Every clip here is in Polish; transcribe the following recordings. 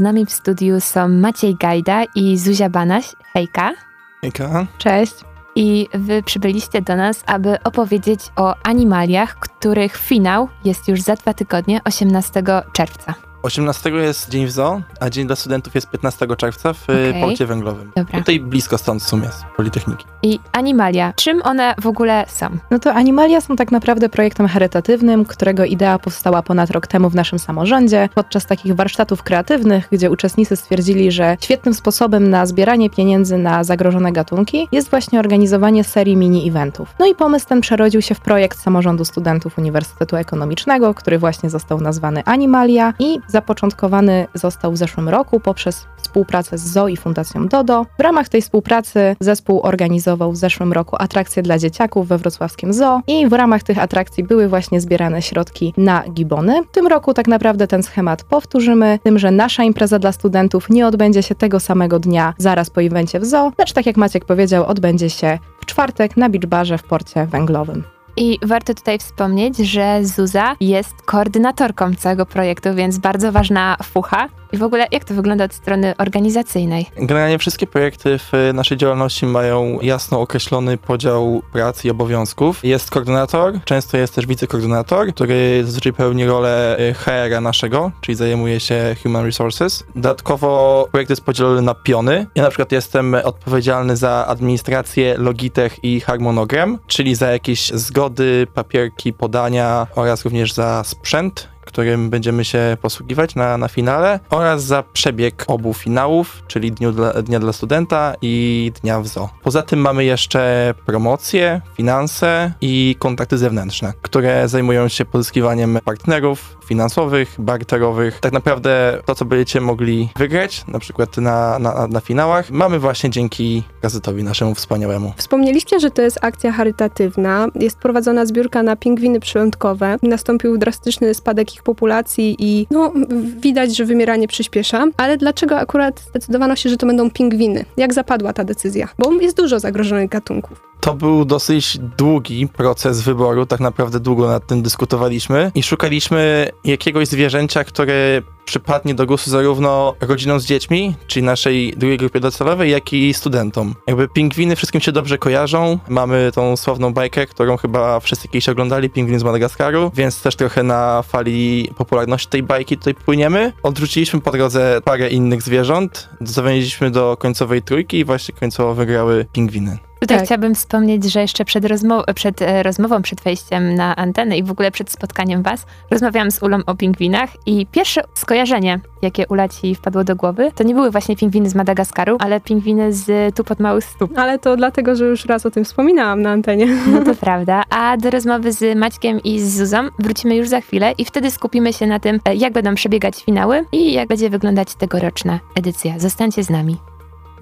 Z nami w studiu są Maciej Gajda i Zuzia Banaś. Hejka. Hejka. Cześć. I wy przybyliście do nas, aby opowiedzieć o animaliach, których finał jest już za dwa tygodnie, 18 czerwca. 18 jest Dzień w Zoo, a Dzień dla Studentów jest 15 czerwca w okay. porcie węglowym. Dobra. Tutaj blisko stąd w sumie, z Politechniki. I animalia, czym one w ogóle są? No to animalia są tak naprawdę projektem charytatywnym, którego idea powstała ponad rok temu w naszym samorządzie, podczas takich warsztatów kreatywnych, gdzie uczestnicy stwierdzili, że świetnym sposobem na zbieranie pieniędzy na zagrożone gatunki jest właśnie organizowanie serii mini-eventów. No i pomysł ten przerodził się w projekt samorządu studentów Uniwersytetu Ekonomicznego, który właśnie został nazwany Animalia i zapoczątkowany został w zeszłym roku poprzez współpracę z ZOO i Fundacją DODO. W ramach tej współpracy zespół organizował w zeszłym roku atrakcje dla dzieciaków we wrocławskim ZOO i w ramach tych atrakcji były właśnie zbierane środki na gibony. W tym roku tak naprawdę ten schemat powtórzymy, tym, że nasza impreza dla studentów nie odbędzie się tego samego dnia zaraz po evencie w ZOO, lecz tak jak Maciek powiedział, odbędzie się w czwartek na Beach Barze w porcie węglowym. I warto tutaj wspomnieć, że Zuza jest koordynatorką całego projektu, więc bardzo ważna fucha. I w ogóle jak to wygląda od strony organizacyjnej? Generalnie wszystkie projekty w naszej działalności mają jasno określony podział prac i obowiązków. Jest koordynator, często jest też wicekoordynator, który zazwyczaj pełni rolę HR-a naszego, czyli zajmuje się Human Resources. Dodatkowo projekt jest podzielony na piony. Ja na przykład jestem odpowiedzialny za administrację, logitech i harmonogram, czyli za jakieś zgody, papierki, podania oraz również za sprzęt którym będziemy się posługiwać na, na finale oraz za przebieg obu finałów, czyli Dniu dla, Dnia dla Studenta i Dnia w ZO. Poza tym mamy jeszcze promocje, finanse i kontakty zewnętrzne, które zajmują się pozyskiwaniem partnerów finansowych, barterowych. Tak naprawdę to, co będziecie mogli wygrać, na przykład na, na, na finałach, mamy właśnie dzięki gazetowi naszemu wspaniałemu. Wspomnieliście, że to jest akcja charytatywna. Jest prowadzona zbiórka na pingwiny przylądkowe. Nastąpił drastyczny spadek ich populacji i no, widać, że wymieranie przyspiesza. Ale dlaczego akurat zdecydowano się, że to będą pingwiny? Jak zapadła ta decyzja? Bo jest dużo zagrożonych gatunków. To był dosyć długi proces wyboru, tak naprawdę długo nad tym dyskutowaliśmy i szukaliśmy jakiegoś zwierzęcia, które przypadnie do gustu zarówno rodzinom z dziećmi, czyli naszej drugiej grupie docelowej, jak i studentom. Jakby pingwiny wszystkim się dobrze kojarzą. Mamy tą sławną bajkę, którą chyba wszyscy kiedyś oglądali, Pingwin z Madagaskaru, więc też trochę na fali popularności tej bajki tutaj płyniemy. Odrzuciliśmy po drodze parę innych zwierząt, zawęziliśmy do końcowej trójki i właśnie końcowo wygrały pingwiny. Tutaj tak. chciałabym wspomnieć, że jeszcze przed, rozmow przed e, rozmową, przed wejściem na antenę i w ogóle przed spotkaniem was, rozmawiałam z Ulą o pingwinach i pierwsze skojarzenie, jakie Ula ci wpadło do głowy, to nie były właśnie pingwiny z Madagaskaru, ale pingwiny z tu pod małych stóp. Ale to dlatego, że już raz o tym wspominałam na antenie. No to prawda. A do rozmowy z Maćkiem i z Zuzą wrócimy już za chwilę i wtedy skupimy się na tym, e, jak będą przebiegać finały i jak będzie wyglądać tegoroczna edycja. Zostańcie z nami.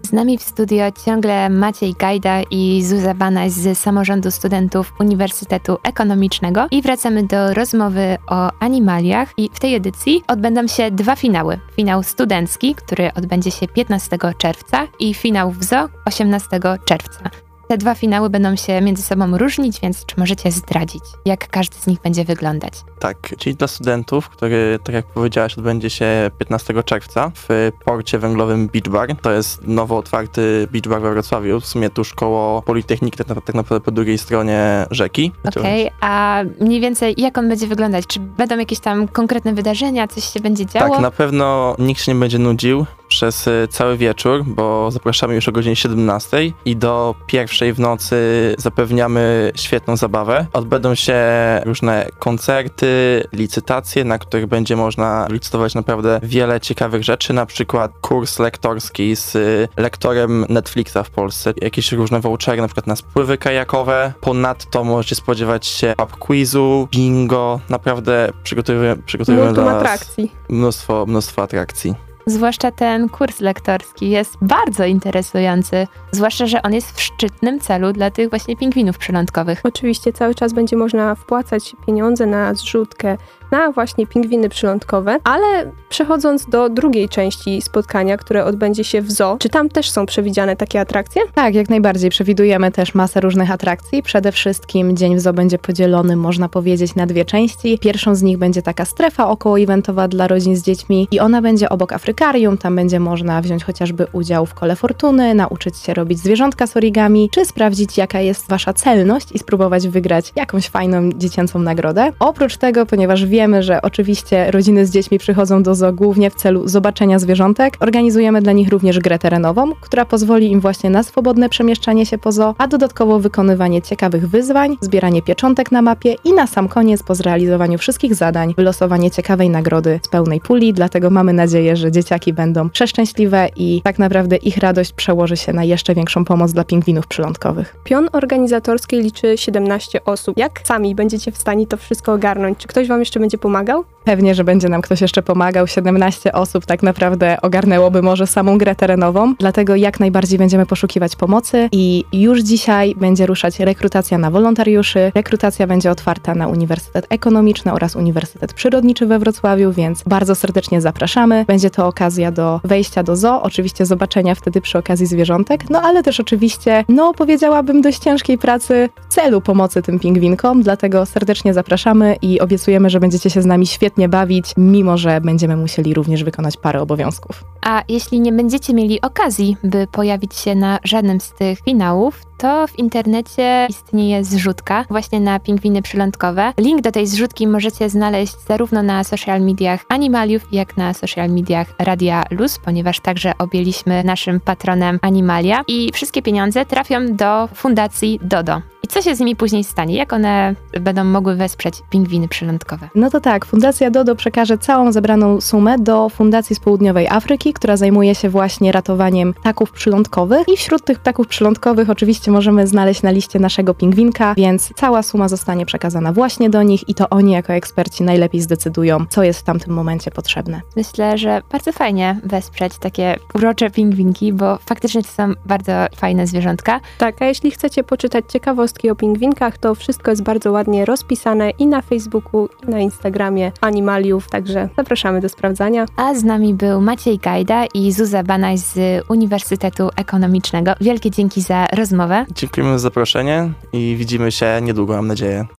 Z nami w studio ciągle Maciej Gajda i Zuza Banaś z Samorządu Studentów Uniwersytetu Ekonomicznego i wracamy do rozmowy o animaliach i w tej edycji odbędą się dwa finały. Finał studencki, który odbędzie się 15 czerwca i finał w ZO 18 czerwca. Te dwa finały będą się między sobą różnić, więc czy możecie zdradzić, jak każdy z nich będzie wyglądać? Tak, czyli dla studentów, który, tak jak powiedziałaś, odbędzie się 15 czerwca w porcie węglowym Beach Bar. To jest nowo otwarty Beach Bar we Wrocławiu, w sumie tuż koło Politechniki, tak, tak naprawdę po drugiej stronie rzeki. Okej, okay, a mniej więcej jak on będzie wyglądać? Czy będą jakieś tam konkretne wydarzenia, coś się będzie działo? Tak, na pewno nikt się nie będzie nudził przez y, cały wieczór, bo zapraszamy już o godzinie 17 i do pierwszej w nocy zapewniamy świetną zabawę. Odbędą się różne koncerty, licytacje, na których będzie można licytować naprawdę wiele ciekawych rzeczy, na przykład kurs lektorski z y, lektorem Netflixa w Polsce, jakieś różne vouchery, na przykład na spływy kajakowe. Ponadto możecie spodziewać się pub quizu, bingo, naprawdę przygotowujemy, przygotowujemy dla atrakcji. mnóstwo, mnóstwo atrakcji. Zwłaszcza ten kurs lektorski jest bardzo interesujący, zwłaszcza, że on jest w szczytnym celu dla tych właśnie pingwinów przylądkowych. Oczywiście cały czas będzie można wpłacać pieniądze na zrzutkę na właśnie pingwiny przylądkowe, ale przechodząc do drugiej części spotkania, które odbędzie się w zoo, czy tam też są przewidziane takie atrakcje? Tak, jak najbardziej. Przewidujemy też masę różnych atrakcji. Przede wszystkim dzień w zoo będzie podzielony, można powiedzieć, na dwie części. Pierwszą z nich będzie taka strefa około-eventowa dla rodzin z dziećmi i ona będzie obok Afryki tam będzie można wziąć chociażby udział w kole fortuny, nauczyć się robić zwierzątka z origami, czy sprawdzić jaka jest wasza celność i spróbować wygrać jakąś fajną dziecięcą nagrodę. Oprócz tego, ponieważ wiemy, że oczywiście rodziny z dziećmi przychodzą do zoo głównie w celu zobaczenia zwierzątek, organizujemy dla nich również grę terenową, która pozwoli im właśnie na swobodne przemieszczanie się po zoo, a dodatkowo wykonywanie ciekawych wyzwań, zbieranie pieczątek na mapie i na sam koniec po zrealizowaniu wszystkich zadań wylosowanie ciekawej nagrody z pełnej puli, dlatego mamy nadzieję, że dzieciaki będą przeszczęśliwe i tak naprawdę ich radość przełoży się na jeszcze większą pomoc dla pingwinów przylądkowych. Pion organizatorski liczy 17 osób. Jak sami będziecie w stanie to wszystko ogarnąć? Czy ktoś wam jeszcze będzie pomagał? Pewnie, że będzie nam ktoś jeszcze pomagał. 17 osób tak naprawdę ogarnęłoby może samą grę terenową, dlatego jak najbardziej będziemy poszukiwać pomocy i już dzisiaj będzie ruszać rekrutacja na wolontariuszy. Rekrutacja będzie otwarta na Uniwersytet Ekonomiczny oraz Uniwersytet Przyrodniczy we Wrocławiu, więc bardzo serdecznie zapraszamy. Będzie to okazja do wejścia do zoo, oczywiście zobaczenia wtedy przy okazji zwierzątek, no ale też oczywiście, no powiedziałabym dość ciężkiej pracy w celu pomocy tym pingwinkom, dlatego serdecznie zapraszamy i obiecujemy, że będziecie się z nami świetnie bawić, mimo że będziemy musieli również wykonać parę obowiązków. A jeśli nie będziecie mieli okazji, by pojawić się na żadnym z tych finałów, to w internecie istnieje zrzutka właśnie na pingwiny przylądkowe. Link do tej zrzutki możecie znaleźć zarówno na social mediach Animaliów, jak na social mediach Radia Luz, ponieważ także objęliśmy naszym patronem Animalia i wszystkie pieniądze trafią do fundacji Dodo. I co się z nimi później stanie? Jak one będą mogły wesprzeć pingwiny przylądkowe? No to tak, Fundacja Dodo przekaże całą zebraną sumę do Fundacji z Południowej Afryki, która zajmuje się właśnie ratowaniem ptaków przylądkowych i wśród tych ptaków przylądkowych oczywiście możemy znaleźć na liście naszego pingwinka, więc cała suma zostanie przekazana właśnie do nich i to oni jako eksperci najlepiej zdecydują, co jest w tamtym momencie potrzebne. Myślę, że bardzo fajnie wesprzeć takie urocze pingwinki, bo faktycznie to są bardzo fajne zwierzątka. Tak, a jeśli chcecie poczytać ciekawostki o pingwinkach, to wszystko jest bardzo ładnie rozpisane i na Facebooku, i na Instagramie Animaliów, także zapraszamy do sprawdzania. A z nami był Maciej Gajda i Zuza Banaj z Uniwersytetu Ekonomicznego. Wielkie dzięki za rozmowę. Dziękujemy za zaproszenie i widzimy się niedługo, mam nadzieję.